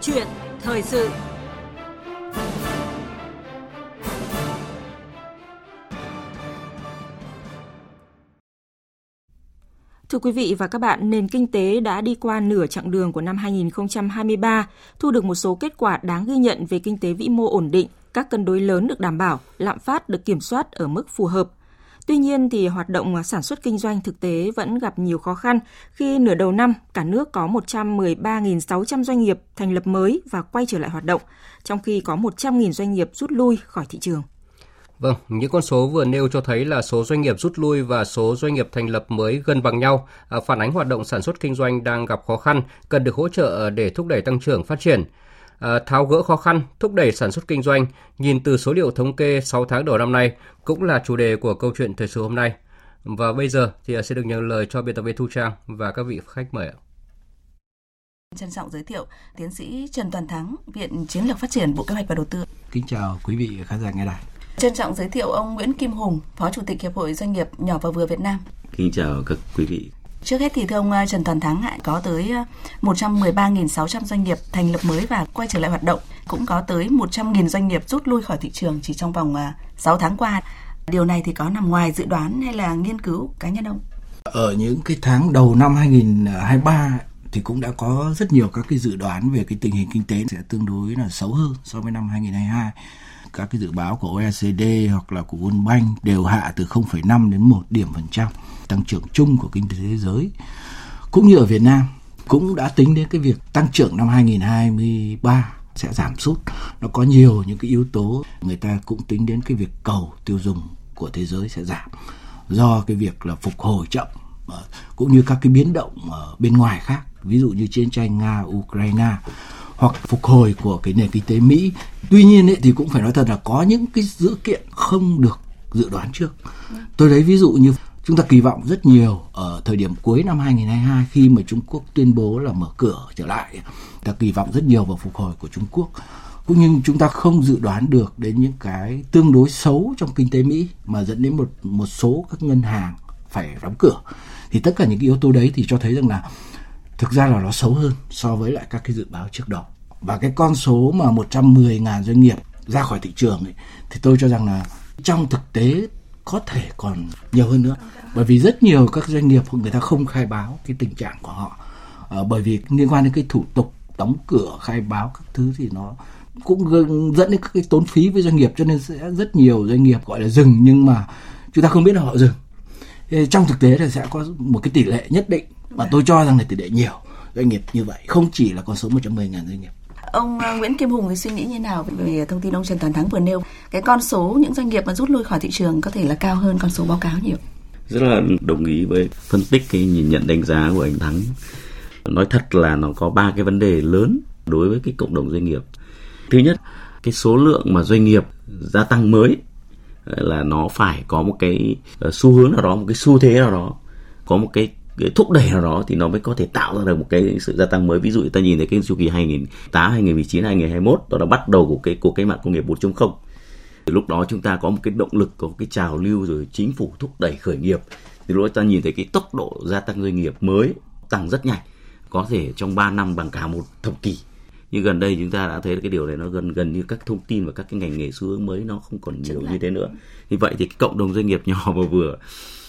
chuyện thời sự Thưa quý vị và các bạn, nền kinh tế đã đi qua nửa chặng đường của năm 2023, thu được một số kết quả đáng ghi nhận về kinh tế vĩ mô ổn định, các cân đối lớn được đảm bảo, lạm phát được kiểm soát ở mức phù hợp. Tuy nhiên thì hoạt động à, sản xuất kinh doanh thực tế vẫn gặp nhiều khó khăn khi nửa đầu năm cả nước có 113.600 doanh nghiệp thành lập mới và quay trở lại hoạt động, trong khi có 100.000 doanh nghiệp rút lui khỏi thị trường. Vâng, những con số vừa nêu cho thấy là số doanh nghiệp rút lui và số doanh nghiệp thành lập mới gần bằng nhau, à, phản ánh hoạt động sản xuất kinh doanh đang gặp khó khăn, cần được hỗ trợ để thúc đẩy tăng trưởng phát triển. À, tháo gỡ khó khăn, thúc đẩy sản xuất kinh doanh, nhìn từ số liệu thống kê 6 tháng đầu năm nay cũng là chủ đề của câu chuyện thời sự hôm nay. Và bây giờ thì sẽ được nhận lời cho biên tập viên Thu Trang và các vị khách mời ạ. Trân trọng giới thiệu tiến sĩ Trần Toàn Thắng, Viện Chiến lược Phát triển Bộ Kế hoạch và Đầu tư. Kính chào quý vị khán giả nghe đài. Trân trọng giới thiệu ông Nguyễn Kim Hùng, Phó Chủ tịch Hiệp hội Doanh nghiệp nhỏ và vừa Việt Nam. Kính chào các quý vị. Trước hết thì thưa ông à, Trần Toàn Thắng ạ, có tới à, 113.600 doanh nghiệp thành lập mới và quay trở lại hoạt động, cũng có tới 100.000 doanh nghiệp rút lui khỏi thị trường chỉ trong vòng à, 6 tháng qua. Điều này thì có nằm ngoài dự đoán hay là nghiên cứu cá nhân ông? Ở những cái tháng đầu năm 2023 thì cũng đã có rất nhiều các cái dự đoán về cái tình hình kinh tế sẽ tương đối là xấu hơn so với năm 2022 các cái dự báo của OECD hoặc là của World Bank đều hạ từ 0,5 đến 1 điểm phần trăm tăng trưởng chung của kinh tế thế giới cũng như ở Việt Nam cũng đã tính đến cái việc tăng trưởng năm 2023 sẽ giảm sút. Nó có nhiều những cái yếu tố người ta cũng tính đến cái việc cầu tiêu dùng của thế giới sẽ giảm do cái việc là phục hồi chậm ờ, cũng như các cái biến động ở bên ngoài khác ví dụ như chiến tranh nga ukraine hoặc phục hồi của cái nền kinh tế Mỹ. Tuy nhiên ấy, thì cũng phải nói thật là có những cái dữ kiện không được dự đoán trước. Tôi lấy ví dụ như chúng ta kỳ vọng rất nhiều ở thời điểm cuối năm 2022 khi mà Trung Quốc tuyên bố là mở cửa trở lại. Ta kỳ vọng rất nhiều vào phục hồi của Trung Quốc. Cũng như chúng ta không dự đoán được đến những cái tương đối xấu trong kinh tế Mỹ mà dẫn đến một một số các ngân hàng phải đóng cửa. Thì tất cả những cái yếu tố đấy thì cho thấy rằng là thực ra là nó xấu hơn so với lại các cái dự báo trước đó. Và cái con số mà 110.000 doanh nghiệp ra khỏi thị trường ấy, thì tôi cho rằng là trong thực tế có thể còn nhiều hơn nữa. Bởi vì rất nhiều các doanh nghiệp người ta không khai báo cái tình trạng của họ. À, bởi vì liên quan đến cái thủ tục đóng cửa khai báo các thứ thì nó cũng dẫn đến các cái tốn phí với doanh nghiệp cho nên sẽ rất nhiều doanh nghiệp gọi là dừng nhưng mà chúng ta không biết là họ dừng. Trong thực tế thì sẽ có một cái tỷ lệ nhất định và tôi cho rằng là tỷ lệ nhiều doanh nghiệp như vậy không chỉ là con số 110 ngàn doanh nghiệp. Ông ờ, Nguyễn Kim Hùng thì suy nghĩ như nào về thông tin ông Trần Toàn Thắng vừa nêu? Cái con số những doanh nghiệp mà rút lui khỏi thị trường có thể là cao hơn con số báo cáo nhiều? Rất là đồng ý với phân tích cái nhìn nhận đánh giá của anh Thắng. Nói thật là nó có ba cái vấn đề lớn đối với cái cộng đồng doanh nghiệp. Thứ nhất cái số lượng mà doanh nghiệp gia tăng mới là nó phải có một cái ờ, xu hướng nào đó một cái xu thế nào đó có một cái cái thúc đẩy nào đó thì nó mới có thể tạo ra được một cái sự gia tăng mới. Ví dụ ta nhìn thấy cái chu kỳ 2008 2019 2021 đó là bắt đầu của cái cuộc cách mạng công nghiệp 4.0 lúc đó chúng ta có một cái động lực có một cái trào lưu rồi chính phủ thúc đẩy khởi nghiệp. Thì lúc đó ta nhìn thấy cái tốc độ gia tăng doanh nghiệp mới tăng rất nhanh có thể trong 3 năm bằng cả một thập kỷ. Nhưng gần đây chúng ta đã thấy cái điều này nó gần gần như các thông tin và các cái ngành nghề xu hướng mới nó không còn nhiều như thế nữa. Như vậy thì cái cộng đồng doanh nghiệp nhỏ và vừa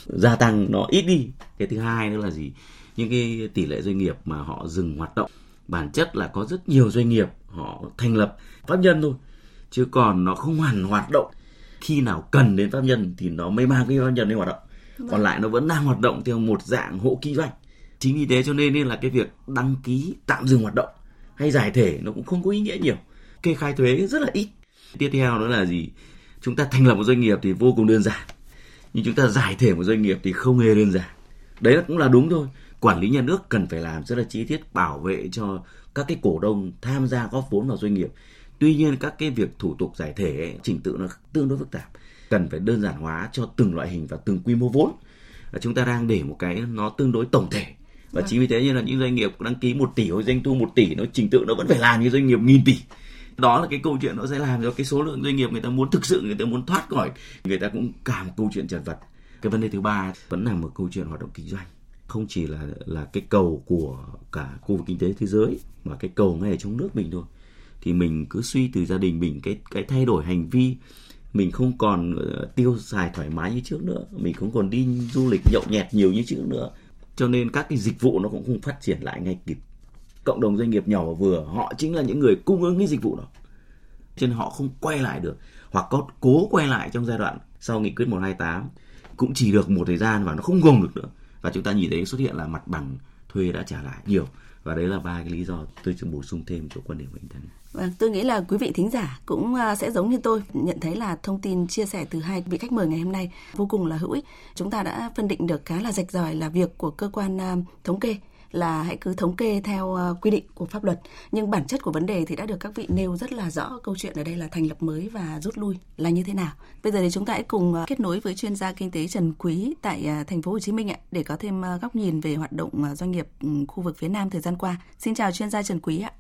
gia tăng nó ít đi. Cái thứ hai nữa là gì? Những cái tỷ lệ doanh nghiệp mà họ dừng hoạt động bản chất là có rất nhiều doanh nghiệp họ thành lập pháp nhân thôi chứ còn nó không hoàn hoạt động. Khi nào cần đến pháp nhân thì nó mới mang cái pháp nhân lên hoạt động. Còn vâng. lại nó vẫn đang hoạt động theo một dạng hộ kinh doanh. Chính vì thế cho nên là cái việc đăng ký tạm dừng hoạt động hay giải thể nó cũng không có ý nghĩa nhiều. Kê khai thuế rất là ít. Tiếp theo nữa là gì? Chúng ta thành lập một doanh nghiệp thì vô cùng đơn giản nhưng chúng ta giải thể một doanh nghiệp thì không hề đơn giản. Đấy cũng là đúng thôi. Quản lý nhà nước cần phải làm rất là chi tiết bảo vệ cho các cái cổ đông tham gia góp vốn vào doanh nghiệp. Tuy nhiên các cái việc thủ tục giải thể ấy, trình tự nó tương đối phức tạp. Cần phải đơn giản hóa cho từng loại hình và từng quy mô vốn. Và chúng ta đang để một cái nó tương đối tổng thể. Và chính vì thế như là những doanh nghiệp đăng ký 1 tỷ hoặc doanh thu 1 tỷ nó trình tự nó vẫn phải làm như doanh nghiệp nghìn tỷ đó là cái câu chuyện nó sẽ làm cho cái số lượng doanh nghiệp người ta muốn, thực sự người ta muốn thoát khỏi, người ta cũng cả một câu chuyện chật vật. Cái vấn đề thứ ba vẫn là một câu chuyện hoạt động kinh doanh. Không chỉ là là cái cầu của cả khu vực kinh tế thế giới, mà cái cầu ngay ở trong nước mình thôi. Thì mình cứ suy từ gia đình mình, cái cái thay đổi hành vi, mình không còn ờ, tiêu xài thoải mái như trước nữa, mình không còn đi du lịch nhậu nhẹt nhiều như trước nữa. Cho nên các cái dịch vụ nó cũng không phát triển lại ngay kịp cộng đồng doanh nghiệp nhỏ và vừa họ chính là những người cung ứng cái dịch vụ đó cho nên họ không quay lại được hoặc có cố quay lại trong giai đoạn sau nghị quyết 128 cũng chỉ được một thời gian và nó không gồng được nữa và chúng ta nhìn thấy xuất hiện là mặt bằng thuê đã trả lại nhiều và đấy là ba cái lý do tôi chỉ bổ sung thêm cho quan điểm của anh Thành. Vâng, tôi nghĩ là quý vị thính giả cũng à, sẽ giống như tôi nhận thấy là thông tin chia sẻ từ hai vị khách mời ngày hôm nay vô cùng là hữu ích. Chúng ta đã phân định được khá là rạch ròi là việc của cơ quan à, thống kê là hãy cứ thống kê theo à, quy định của pháp luật nhưng bản chất của vấn đề thì đã được các vị nêu rất là rõ câu chuyện ở đây là thành lập mới và rút lui là như thế nào bây giờ thì chúng ta hãy cùng kết nối với chuyên gia kinh tế Trần Quý tại thành phố Hồ Chí Minh ạ để có thêm góc nhìn về hoạt động doanh nghiệp ừ, khu vực phía Nam thời gian qua xin chào chuyên gia Trần Quý ạ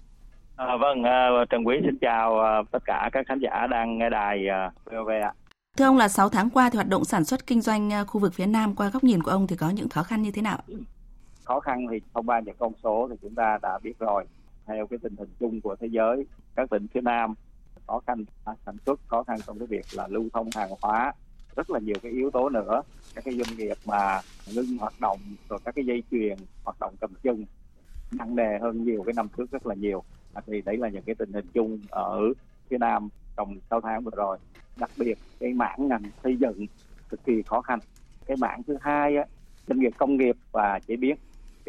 À, vâng, Trần Quý xin chào tất cả các khán giả đang nghe đài VOV ạ. Thưa ông là 6 tháng qua thì hoạt động sản xuất kinh doanh khu vực phía Nam qua góc nhìn của ông thì có những khó khăn như thế nào? Khó khăn thì thông qua những con số thì chúng ta đã biết rồi. Theo cái tình hình chung của thế giới, các tỉnh phía Nam khó khăn sản xuất, khó khăn trong cái việc là lưu thông hàng hóa, rất là nhiều cái yếu tố nữa. Các cái doanh nghiệp mà ngưng hoạt động rồi các cái dây chuyền hoạt động cầm chân nặng nề hơn nhiều cái năm trước rất là nhiều à, thì đấy là những cái tình hình chung ở phía Nam trong 6 tháng vừa rồi đặc biệt cái mảng ngành xây dựng cực kỳ khó khăn cái mảng thứ hai á, doanh nghiệp công nghiệp và chế biến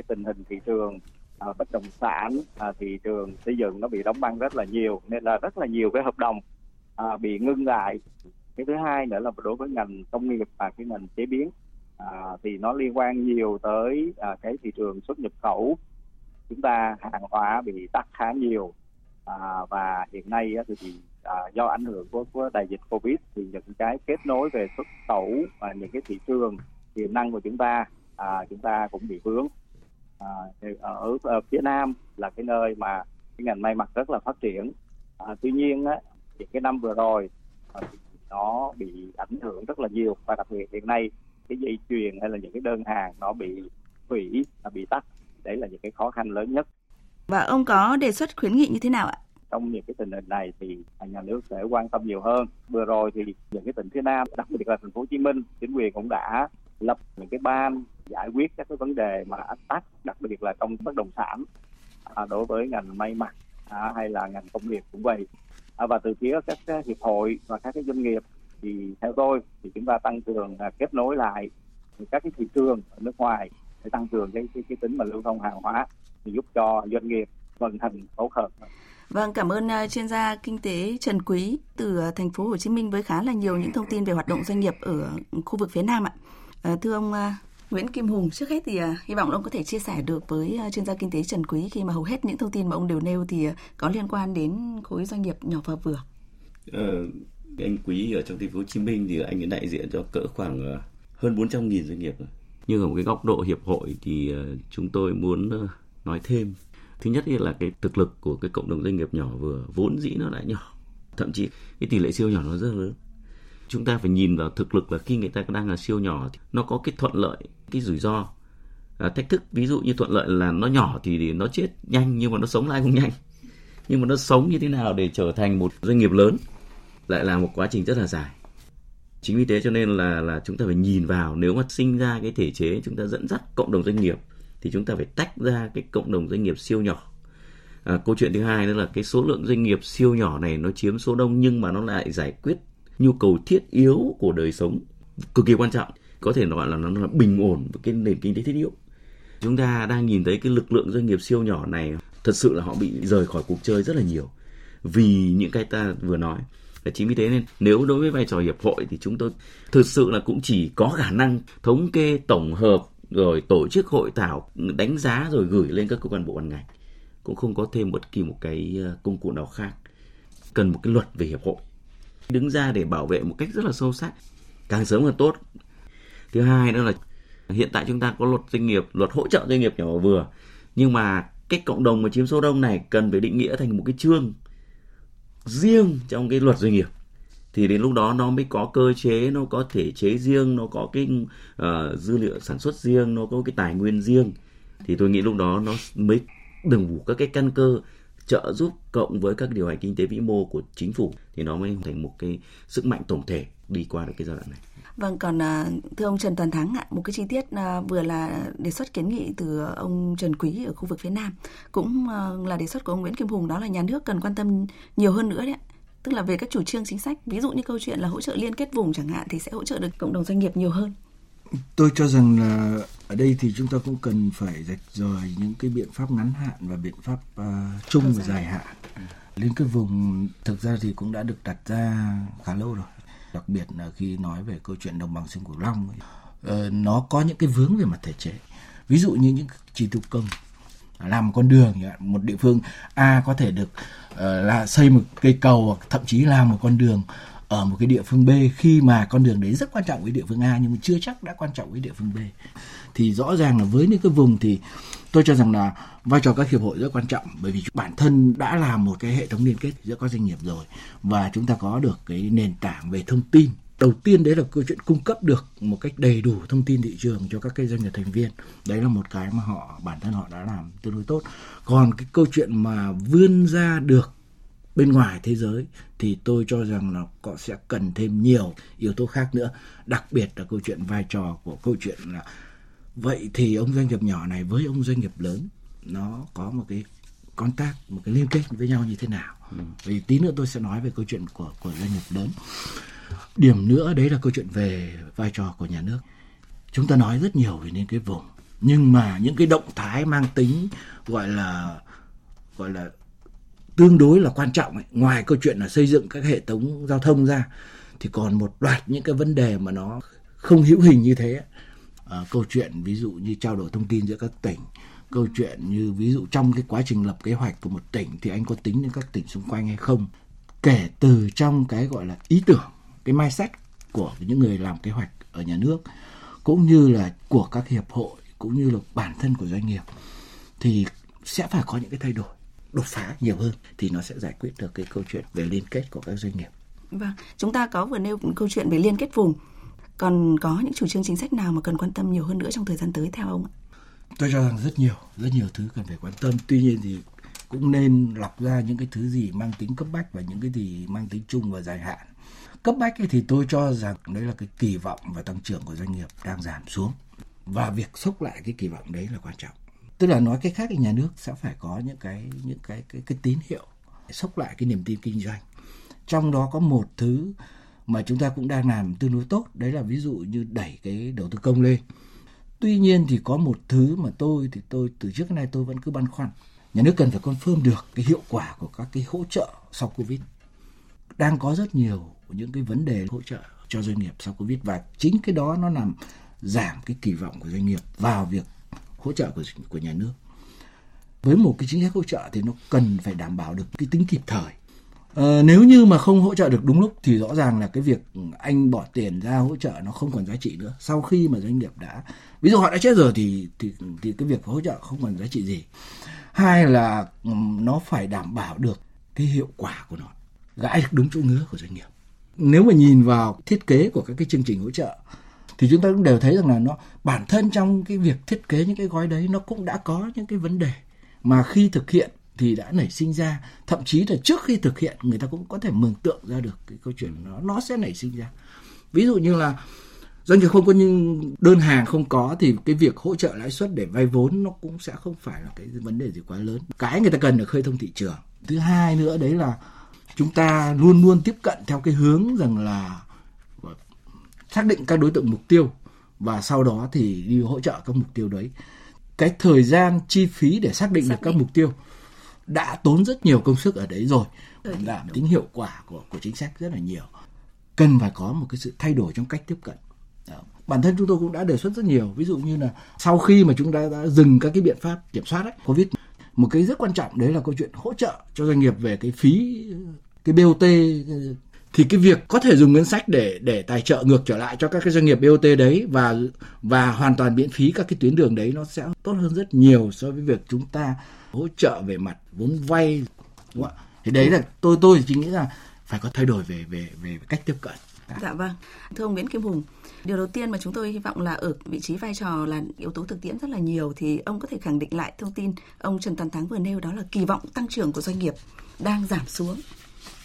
cái tình hình thị trường à, bất động sản à, thị trường xây dựng nó bị đóng băng rất là nhiều nên là rất là nhiều cái hợp đồng à, bị ngưng lại. Cái thứ hai nữa là đối với ngành công nghiệp và cái ngành chế biến à, thì nó liên quan nhiều tới à, cái thị trường xuất nhập khẩu. Chúng ta hàng hóa bị tắt khá nhiều à, và hiện nay á, thì à, do ảnh hưởng của, của đại dịch covid thì những cái kết nối về xuất khẩu và những cái thị trường tiềm năng của chúng ta à, chúng ta cũng bị vướng à, ở, ở phía nam là cái nơi mà cái ngành may mặc rất là phát triển. À, tuy nhiên á, những cái năm vừa rồi à, nó bị ảnh hưởng rất là nhiều và đặc biệt hiện nay cái dây chuyền hay là những cái đơn hàng nó bị hủy bị tắt. Đấy là những cái khó khăn lớn nhất. Và ông có đề xuất khuyến nghị như thế nào ạ? Trong những cái tình hình này thì nhà nước sẽ quan tâm nhiều hơn. Vừa rồi thì những cái tỉnh phía nam đặc biệt là thành phố hồ chí minh chính quyền cũng đã lập những cái ban giải quyết các cái vấn đề mà ách tắc đặc biệt là trong bất động sản à, đối với ngành may mặc à, hay là ngành công nghiệp cũng vậy à, và từ phía các cái hiệp hội và các cái doanh nghiệp thì theo tôi thì chúng ta tăng cường à, kết nối lại các cái thị trường ở nước ngoài để tăng cường cái cái, cái tính mà lưu thông hàng hóa thì giúp cho doanh nghiệp vận hành tốt hơn. Vâng, cảm ơn à, chuyên gia kinh tế Trần Quý từ à, thành phố Hồ Chí Minh với khá là nhiều những thông tin về hoạt động doanh nghiệp ở khu vực phía Nam ạ. Uh, thưa ông uh, Nguyễn Kim Hùng, trước hết thì uh, hy vọng ông có thể chia sẻ được với chuyên gia kinh tế Trần Quý khi mà hầu hết những thông tin mà ông đều nêu thì có liên quan đến khối doanh nghiệp nhỏ và vừa. Ờ, anh Quý ở trong thành phố Hồ Chí Minh thì anh ấy đại diện cho cỡ khoảng hơn 400.000 doanh nghiệp. Nhưng ở một cái góc độ hiệp hội thì ờ, chúng tôi muốn ờ, nói thêm. Thứ nhất là cái thực lực của cái cộng đồng doanh nghiệp nhỏ vừa vốn dĩ nó đã nhỏ. Thậm chí cái tỷ lệ siêu nhỏ nó rất lớn chúng ta phải nhìn vào thực lực là khi người ta đang là siêu nhỏ thì nó có cái thuận lợi cái rủi ro. À, thách thức ví dụ như thuận lợi là nó nhỏ thì nó chết nhanh nhưng mà nó sống lại không nhanh. Nhưng mà nó sống như thế nào để trở thành một doanh nghiệp lớn lại là một quá trình rất là dài. Chính vì thế cho nên là là chúng ta phải nhìn vào nếu mà sinh ra cái thể chế chúng ta dẫn dắt cộng đồng doanh nghiệp thì chúng ta phải tách ra cái cộng đồng doanh nghiệp siêu nhỏ. À, câu chuyện thứ hai nữa là cái số lượng doanh nghiệp siêu nhỏ này nó chiếm số đông nhưng mà nó lại giải quyết nhu cầu thiết yếu của đời sống. Cực kỳ quan trọng, có thể gọi là nó là bình ổn với cái nền kinh tế thiết yếu. Chúng ta đang nhìn thấy cái lực lượng doanh nghiệp siêu nhỏ này, thật sự là họ bị rời khỏi cuộc chơi rất là nhiều. Vì những cái ta vừa nói và chính vì thế nên nếu đối với vai trò hiệp hội thì chúng tôi thực sự là cũng chỉ có khả năng thống kê, tổng hợp, rồi tổ chức hội thảo, đánh giá rồi gửi lên các cơ quan bộ ban ngành. Cũng không có thêm bất kỳ một cái ờ, công cụ nào khác. Cần một cái luật về hiệp hội đứng ra để bảo vệ một cách rất là sâu sắc càng sớm càng tốt. Thứ hai nữa là hiện tại chúng ta có luật doanh nghiệp luật hỗ trợ doanh nghiệp nhỏ và vừa nhưng mà cái cộng đồng mà chiếm số đông này cần phải định nghĩa thành một cái chương riêng trong cái luật doanh nghiệp. Thì đến lúc đó nó mới có cơ chế nó có thể chế riêng nó có cái uh, dữ liệu sản xuất riêng nó có cái tài nguyên riêng. Thì tôi nghĩ lúc đó nó mới đừng đủ các cái căn cơ trợ giúp cộng với các điều hành kinh tế vĩ mô của chính phủ thì nó mới thành một cái sức mạnh tổng thể đi qua được cái giai đoạn này. Vâng, còn à, thưa ông Trần Toàn Thắng ạ, một cái chi tiết à, vừa là đề xuất kiến nghị từ ông Trần Quý ở khu vực phía Nam, cũng à, là đề xuất của ông Nguyễn Kim Hùng đó là nhà nước cần quan tâm nhiều hơn nữa đấy ạ tức là về các chủ trương chính sách ví dụ như câu chuyện là hỗ trợ liên kết vùng chẳng hạn thì sẽ hỗ trợ được cộng đồng doanh nghiệp nhiều hơn tôi cho rằng là ở đây thì chúng ta cũng cần phải rạch ròi những cái biện pháp ngắn hạn và biện pháp uh, chung và dài hạn. Liên kết vùng thực ra thì cũng đã được đặt ra khá lâu rồi. Đặc biệt là khi nói về câu chuyện đồng bằng sông cửu long uh, nó có những cái vướng về mặt thể chế. Ví dụ như những chi tiêu công làm một con đường một địa phương a có thể được uh, là xây một cây cầu hoặc thậm chí làm một con đường ở một cái địa phương B khi mà con đường đấy rất quan trọng với địa phương A nhưng mà chưa chắc đã quan trọng với địa phương B. Thì rõ ràng là với những cái vùng thì tôi cho rằng là vai trò các hiệp hội rất quan trọng bởi vì bản thân đã là một cái hệ thống liên kết giữa các doanh nghiệp rồi và chúng ta có được cái nền tảng về thông tin. Đầu tiên đấy là câu chuyện cung cấp được một cách đầy đủ thông tin thị trường cho các cái doanh nghiệp thành viên. Đấy là một cái mà họ, bản thân họ đã làm tương đối tốt. Còn cái câu chuyện mà vươn ra được bên ngoài thế giới thì tôi cho rằng là có sẽ cần thêm nhiều yếu tố khác nữa. Đặc biệt là câu chuyện vai trò của câu chuyện là vậy thì ông doanh nghiệp nhỏ này với ông doanh nghiệp lớn, nó có một cái con tác một cái liên kết với nhau như thế nào? Ừ. vì tí nữa tôi sẽ nói về câu chuyện của của doanh nghiệp lớn. Điểm nữa đấy là câu chuyện về vai trò của nhà nước. Chúng ta nói rất nhiều về những cái vùng, nhưng mà những cái động thái mang tính gọi là gọi là tương đối là quan trọng ấy. ngoài câu chuyện là xây dựng các hệ thống giao thông ra thì còn một loạt những cái vấn đề mà nó không hữu hình như thế à, câu chuyện ví dụ như trao đổi thông tin giữa các tỉnh câu chuyện như ví dụ trong cái quá trình lập kế hoạch của một tỉnh thì anh có tính đến các tỉnh xung quanh hay không? Kể từ trong cái gọi là ý tưởng cái mindset của những người làm kế hoạch ở nhà nước cũng như là của các hiệp hội cũng như là bản thân của doanh nghiệp thì sẽ phải có những cái thay đổi đột phá nhiều hơn thì nó sẽ giải quyết được cái câu chuyện về liên kết của các doanh nghiệp. Vâng, chúng ta có vừa nêu câu chuyện về liên kết vùng. Còn có những chủ trương chính sách nào mà cần quan tâm nhiều hơn nữa trong thời gian tới theo ông ạ? Tôi cho rằng rất nhiều, rất nhiều thứ cần phải quan tâm. Tuy nhiên thì cũng nên lọc ra những cái thứ gì mang tính cấp bách và những cái gì mang tính chung và dài hạn. Cấp bách thì tôi cho rằng đấy là cái kỳ vọng và tăng trưởng của doanh nghiệp đang giảm xuống và việc sốc lại cái kỳ vọng đấy là quan trọng tức là nói cái khác thì nhà nước sẽ phải có những cái những cái cái, cái tín hiệu để sốc lại cái niềm tin kinh doanh. Trong đó có một thứ mà chúng ta cũng đang làm tương đối tốt đấy là ví dụ như đẩy cái đầu tư công lên. Tuy nhiên thì có một thứ mà tôi thì tôi từ trước đến nay tôi vẫn cứ băn khoăn. Nhà nước cần phải confirm được cái hiệu quả của các cái hỗ trợ sau covid. Đang có rất nhiều những cái vấn đề hỗ trợ cho doanh nghiệp sau covid và chính cái đó nó làm giảm cái kỳ vọng của doanh nghiệp vào việc hỗ trợ của của nhà nước. Với một cái chính sách hỗ trợ thì nó cần phải đảm bảo được cái tính kịp thời. À, nếu như mà không hỗ trợ được đúng lúc thì rõ ràng là cái việc anh bỏ tiền ra hỗ trợ nó không còn giá trị nữa. Sau khi mà doanh nghiệp đã ví dụ họ đã chết rồi thì thì thì cái việc hỗ trợ không còn giá trị gì. Hai là nó phải đảm bảo được cái hiệu quả của nó gãi được đúng chỗ ngứa của doanh nghiệp. Nếu mà nhìn vào thiết kế của các cái chương trình hỗ trợ thì chúng ta cũng đều thấy rằng là nó, bản thân trong cái việc thiết kế những cái gói đấy nó cũng đã có những cái vấn đề mà khi thực hiện thì đã nảy sinh ra. Thậm chí là trước khi thực hiện, người ta cũng có thể mường tượng ra được cái câu chuyện nó nó sẽ nảy sinh ra. Ví dụ như là doanh nghiệp không có nhưng đơn hàng không có thì cái việc hỗ trợ lãi suất để vay vốn nó cũng sẽ không phải là cái vấn đề gì quá lớn. Cái người ta cần là khơi thông thị trường. Thứ hai nữa đấy là chúng ta luôn luôn tiếp cận theo cái hướng rằng là xác định các đối tượng mục tiêu và sau đó thì đi hỗ trợ các mục tiêu đấy. Cái thời gian chi phí để xác định xác được các mục tiêu đã tốn rất nhiều công sức ở đấy rồi. Giảm tính hiệu quả của của chính sách rất là nhiều. Cần phải có một cái sự thay đổi trong cách tiếp cận. Đó. bản thân chúng tôi cũng đã đề xuất rất nhiều. Ví dụ như là sau khi mà chúng ta đã dừng các cái biện pháp kiểm soát ấy, covid một cái rất quan trọng đấy là câu chuyện hỗ trợ cho doanh nghiệp về cái phí cái BOT thì cái việc có thể dùng ngân sách để để tài trợ ngược trở lại cho các cái doanh nghiệp BOT đấy và và hoàn toàn miễn phí các cái tuyến đường đấy nó sẽ tốt hơn rất nhiều so với việc chúng ta hỗ trợ về mặt vốn vay đúng không ạ? thì đấy là tôi tôi chỉ nghĩ là phải có thay đổi về về về cách tiếp cận Dạ vâng. Thưa ông Nguyễn Kim Hùng, điều đầu tiên mà chúng tôi hy vọng là ở vị trí vai trò là yếu tố thực tiễn rất là nhiều thì ông có thể khẳng định lại thông tin ông Trần Toàn Thắng vừa nêu đó là kỳ vọng tăng trưởng của doanh nghiệp đang giảm xuống,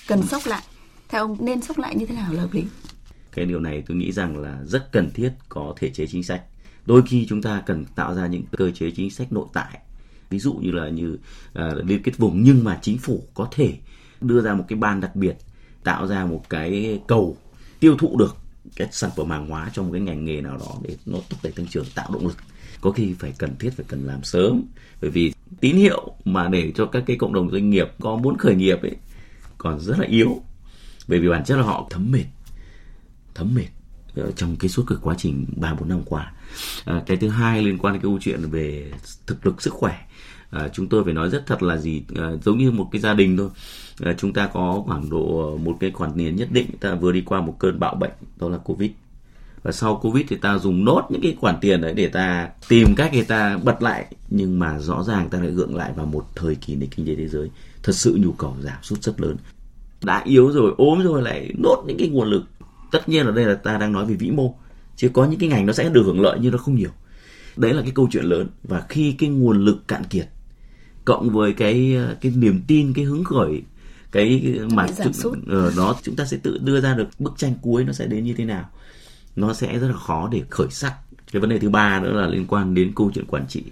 cần sốc lại. Theo ông nên sốc lại như thế nào là hợp lý? Cái điều này tôi nghĩ rằng là rất cần thiết có thể chế chính sách. Đôi khi chúng ta cần tạo ra những cơ chế chính sách nội tại ví dụ như là như uh, liên kết vùng nhưng mà chính phủ có thể đưa ra một cái ban đặc biệt tạo ra một cái cầu tiêu thụ được cái sản phẩm hàng hóa trong một cái ngành nghề nào đó để nó thúc đẩy tăng trưởng tạo động lực có khi phải cần thiết phải cần làm sớm bởi vì tín hiệu mà để cho các cái cộng đồng doanh nghiệp có muốn khởi nghiệp ấy còn rất là yếu bởi vì bản chất là họ thấm mệt. Thấm mệt ờ, trong cái suốt cái quá trình ba bốn năm qua. À, cái thứ hai liên quan đến cái câu chuyện về thực lực sức khỏe. À, chúng tôi phải nói rất thật là gì à, giống như một cái gia đình thôi. À, chúng ta có khoảng độ một cái khoản tiền nhất định ta vừa đi qua một cơn bạo bệnh đó là covid. Và sau covid thì ta dùng nốt những cái khoản tiền đấy để ta tìm cách để ta bật lại. Nhưng mà rõ ràng ta lại gượng lại vào một thời kỳ nền kinh tế thế giới. Thật sự nhu cầu giảm sút rất lớn đã yếu rồi ốm rồi lại nốt những cái nguồn lực. Tất nhiên ở đây là ta đang nói về vĩ mô. Chứ có những cái ngành nó sẽ được hưởng lợi nhưng nó không nhiều. Đấy là cái câu chuyện lớn. Và khi cái nguồn lực cạn kiệt cộng với cái cái niềm tin cái hứng khởi cái mà chúng, ở đó chúng ta sẽ tự đưa ra được bức tranh cuối nó sẽ đến như thế nào. Nó sẽ rất là khó để khởi sắc. Cái vấn đề thứ ba nữa là liên quan đến câu chuyện quản trị.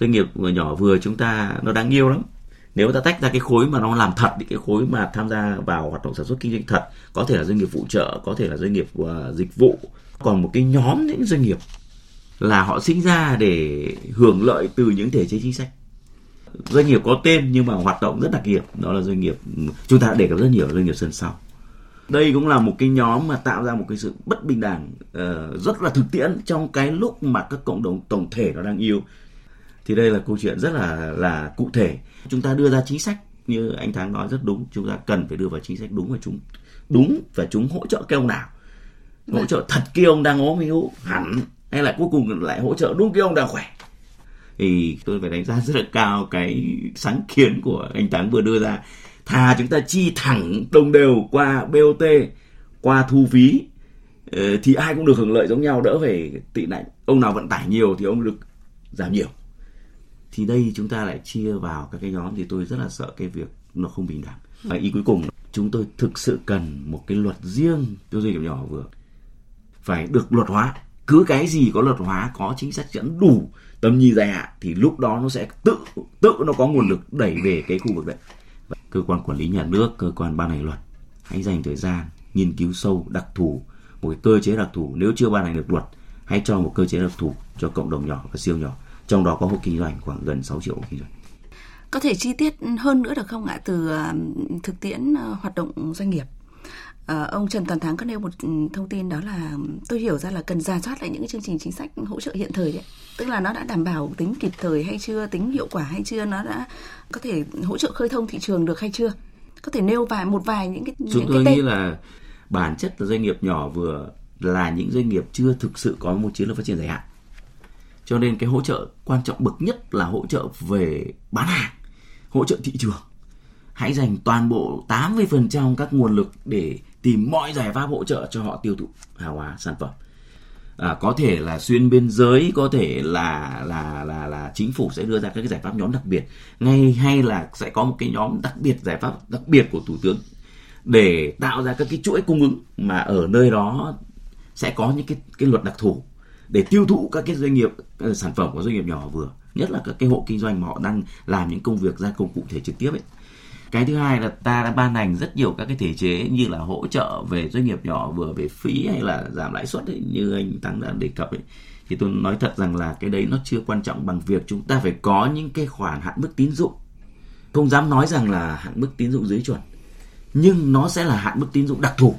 Doanh nghiệp nhỏ vừa chúng ta nó đáng yêu lắm nếu ta tách ra cái khối mà nó làm thật thì cái khối mà tham gia vào hoạt động sản xuất kinh doanh thật có thể là doanh nghiệp phụ trợ có thể là doanh nghiệp uh, dịch vụ còn một cái nhóm những doanh nghiệp là họ sinh ra để hưởng lợi từ những thể chế chính sách. Doanh nghiệp có tên nhưng mà hoạt động rất đặc biệt đó là doanh nghiệp chúng ta đã đề cập rất nhiều doanh nghiệp sân sau. Đây cũng là một cái nhóm mà tạo ra một cái sự bất bình đẳng uh, rất là thực tiễn trong cái lúc mà các cộng đồng tổng thể nó đang yêu thì đây là câu chuyện rất là là cụ thể. Chúng ta đưa ra chính sách như anh Thắng nói rất đúng. Chúng ta cần phải đưa vào chính sách đúng và chúng đúng và chúng hỗ trợ cái ông nào? Hỗ vâng. trợ thật kia ông đang ốm yếu hẳn hay là cuối cùng lại hỗ trợ đúng kia ông đang khỏe? Thì tôi phải đánh giá rất là cao cái sáng kiến của anh Thắng vừa đưa ra. Thà chúng ta chi thẳng đồng đều qua BOT qua thu phí ờ, thì ai cũng được hưởng lợi giống nhau. Đỡ về tị nạnh ông nào vận tải nhiều thì ông được giảm nhiều thì đây chúng ta lại chia vào các cái nhóm thì tôi rất là sợ cái việc nó không bình đẳng. Và ý cuối cùng, chúng tôi thực sự cần một cái luật riêng cho doanh nghiệp nhỏ vừa. Phải được luật hóa. Cứ cái gì có luật hóa, có chính sách dẫn đủ tầm nhìn dài hạn thì lúc đó nó sẽ tự tự nó có nguồn lực đẩy về cái khu vực đấy. Cơ quan quản lý nhà nước, cơ quan ban hành luật, hãy dành thời gian nghiên cứu sâu, đặc thù một cái cơ chế đặc thù. Nếu chưa ban hành được luật, hãy cho một cơ chế đặc thù cho cộng đồng nhỏ và siêu nhỏ trong đó có hộ kinh doanh khoảng gần 6 triệu hộ kinh doanh. Có thể chi tiết hơn nữa được không ạ từ ờ, thực tiễn ờ, hoạt động doanh nghiệp? À, ông Trần Toàn Thắng có nêu một ừ, thông tin đó là tôi hiểu ra là cần ra soát lại những chương trình chính sách hỗ trợ hiện thời đấy tức là nó đã đảm bảo tính kịp thời hay chưa tính hiệu quả hay chưa nó đã có thể hỗ trợ khơi thông thị trường được hay chưa có thể nêu vài một vài những cái chúng những tôi cái nghĩ là bản chất là doanh nghiệp nhỏ vừa là những doanh nghiệp chưa thực sự có một chiến lược phát triển dài hạn cho nên cái hỗ trợ quan trọng bậc nhất là hỗ trợ về bán hàng hỗ trợ thị trường. Hãy dành toàn bộ 80% các nguồn lực để tìm mọi giải pháp hỗ trợ cho họ tiêu thụ hàng hóa sản phẩm. À, có thể là xuyên biên giới có thể là là là là chính phủ sẽ đưa ra các cái giải pháp nhóm đặc biệt ngay hay là sẽ có một cái nhóm đặc biệt giải pháp đặc biệt của thủ tướng để tạo ra các cái chuỗi cung ứng mà ở nơi đó sẽ có những cái cái luật đặc thù để tiêu thụ các cái doanh nghiệp uh, sản phẩm của doanh nghiệp nhỏ vừa nhất là các cái hộ kinh doanh mà họ đang làm những công việc gia công cụ thể trực tiếp ấy. Cái thứ hai là ta đã ban hành rất nhiều các cái thể chế như là hỗ trợ về doanh nghiệp nhỏ vừa về phí hay là giảm lãi suất ấy, như anh tăng đã đề cập ấy. Thì tôi nói thật rằng là cái đấy nó chưa quan trọng bằng việc chúng ta phải có những cái khoản hạn mức tín dụng. Không dám nói rằng là hạn mức tín dụng dưới chuẩn nhưng nó sẽ là hạn mức tín dụng đặc thù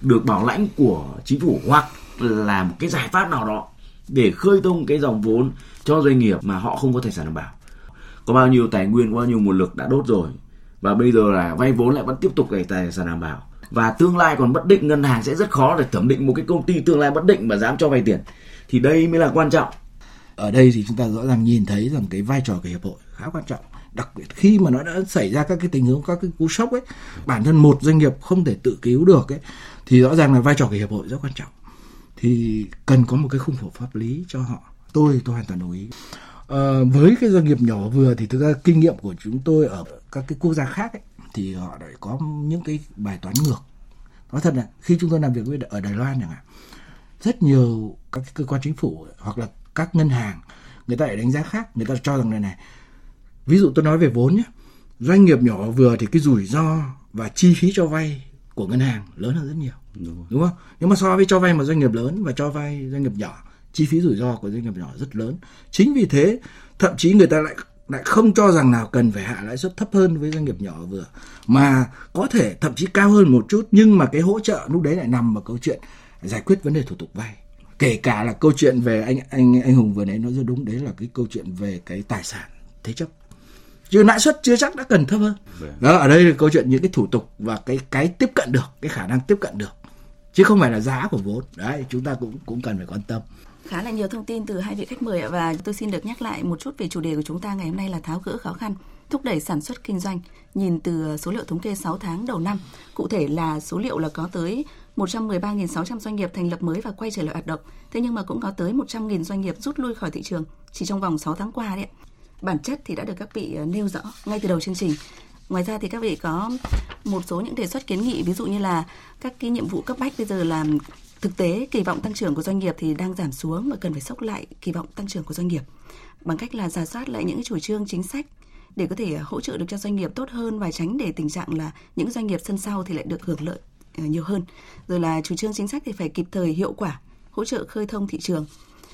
được bảo lãnh của chính phủ hoặc là một cái giải pháp nào đó để khơi thông cái dòng vốn cho doanh nghiệp mà họ không có tài sản đảm bảo. Có bao nhiêu tài nguyên, bao nhiêu nguồn lực đã đốt rồi, và bây giờ là vay vốn lại vẫn tiếp tục để tài sản đảm bảo. Và tương lai còn bất định, ngân hàng sẽ rất khó để thẩm định một cái công ty tương lai bất định mà dám cho vay tiền. Thì đây mới là quan trọng. Ở đây thì chúng ta rõ ràng nhìn thấy rằng cái vai trò của hiệp hội khá quan trọng. Đặc biệt khi mà nó đã xảy ra các cái tình huống, các cái cú sốc ấy, bản thân một doanh nghiệp không thể tự cứu được ấy, thì rõ ràng là vai trò của hiệp hội rất quan trọng thì cần có một cái khung khổ pháp lý cho họ. Tôi tôi hoàn toàn đồng ý. À, với cái doanh nghiệp nhỏ vừa thì thực ra kinh nghiệm của chúng tôi ở các cái quốc gia khác ấy, thì họ lại có những cái bài toán ngược. Nói thật là khi chúng tôi làm việc với ở Đài Loan chẳng hạn rất nhiều các cơ quan chính phủ hoặc là các ngân hàng người ta lại đánh giá khác. Người ta cho rằng này này ví dụ tôi nói về vốn nhé doanh nghiệp nhỏ vừa thì cái rủi ro và chi phí cho vay của ngân hàng lớn hơn rất nhiều đúng, đúng không? Nhưng mà so với cho vay một doanh nghiệp lớn và cho vay doanh nghiệp nhỏ chi phí rủi ro của doanh nghiệp nhỏ rất lớn. Chính vì thế thậm chí người ta lại lại không cho rằng nào cần phải hạ lãi suất thấp hơn với doanh nghiệp nhỏ vừa mà có thể thậm chí cao hơn một chút nhưng mà cái hỗ trợ lúc đấy lại nằm vào câu chuyện giải quyết vấn đề thủ tục vay. Kể cả là câu chuyện về anh anh anh hùng vừa nãy nói rất đúng đấy là cái câu chuyện về cái tài sản thế chấp. Chứ lãi suất chưa chắc đã cần thấp hơn. Vâng. đó ở đây là câu chuyện những cái thủ tục và cái cái tiếp cận được cái khả năng tiếp cận được chứ không phải là giá của vốn. Đấy, chúng ta cũng cũng cần phải quan tâm. Khá là nhiều thông tin từ hai vị khách mời và tôi xin được nhắc lại một chút về chủ đề của chúng ta ngày hôm nay là tháo gỡ khó khăn, thúc đẩy sản xuất kinh doanh. Nhìn từ số liệu thống kê 6 tháng đầu năm, cụ thể là số liệu là có tới 113.600 doanh nghiệp thành lập mới và quay trở lại hoạt động. Thế nhưng mà cũng có tới 100.000 doanh nghiệp rút lui khỏi thị trường chỉ trong vòng 6 tháng qua đấy bản chất thì đã được các vị ờ, nêu rõ ngay từ đầu chương trình ngoài ra thì các vị có một số những đề xuất kiến nghị, ví dụ như là các cái nhiệm vụ cấp bách bây giờ là thực tế kỳ vọng tăng trưởng của doanh nghiệp thì đang giảm xuống và cần phải sốc lại kỳ vọng tăng trưởng của doanh nghiệp. Bằng cách là giả soát lại những chủ trương, chính sách để có thể hỗ trợ được cho doanh nghiệp tốt hơn và tránh để tình trạng là những doanh nghiệp sân sau thì lại được hưởng lợi ờ, nhiều hơn. Rồi là chủ trương chính sách thì phải kịp thời, hiệu quả hỗ trợ khơi thông thị trường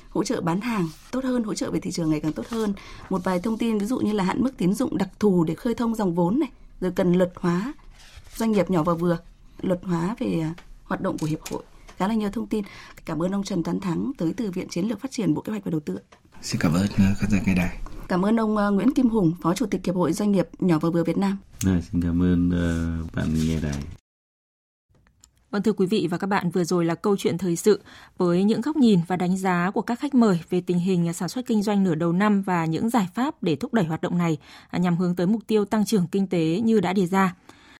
hỗ trợ bán hàng tốt hơn, hỗ trợ về thị trường ngày càng tốt hơn. Một vài thông tin ví dụ như là hạn mức tín dụng đặc thù để khơi thông dòng vốn này, rồi cần luật hóa doanh nghiệp nhỏ và vừa, luật hóa về à, hoạt động của hiệp hội. Khá là nhiều thông tin. Cảm ơn ông Trần Tấn Thắng tới từ Viện Chiến lược Phát triển Bộ Kế hoạch và Đầu tư. Xin cảm ơn à, khán giả nghe đài. Cảm ơn ông à, Nguyễn Kim Hùng, Phó Chủ tịch Hiệp hội Doanh nghiệp nhỏ và vừa Việt Nam. À, xin cảm ơn uh, bạn nghe đài. Vâng thưa quý vị và các bạn, vừa rồi là câu chuyện thời sự với những góc nhìn và đánh giá của các khách mời về tình hình sản xuất kinh doanh nửa đầu năm và những giải pháp để thúc đẩy hoạt động này nhằm hướng tới mục tiêu tăng trưởng kinh tế như đã đề ra.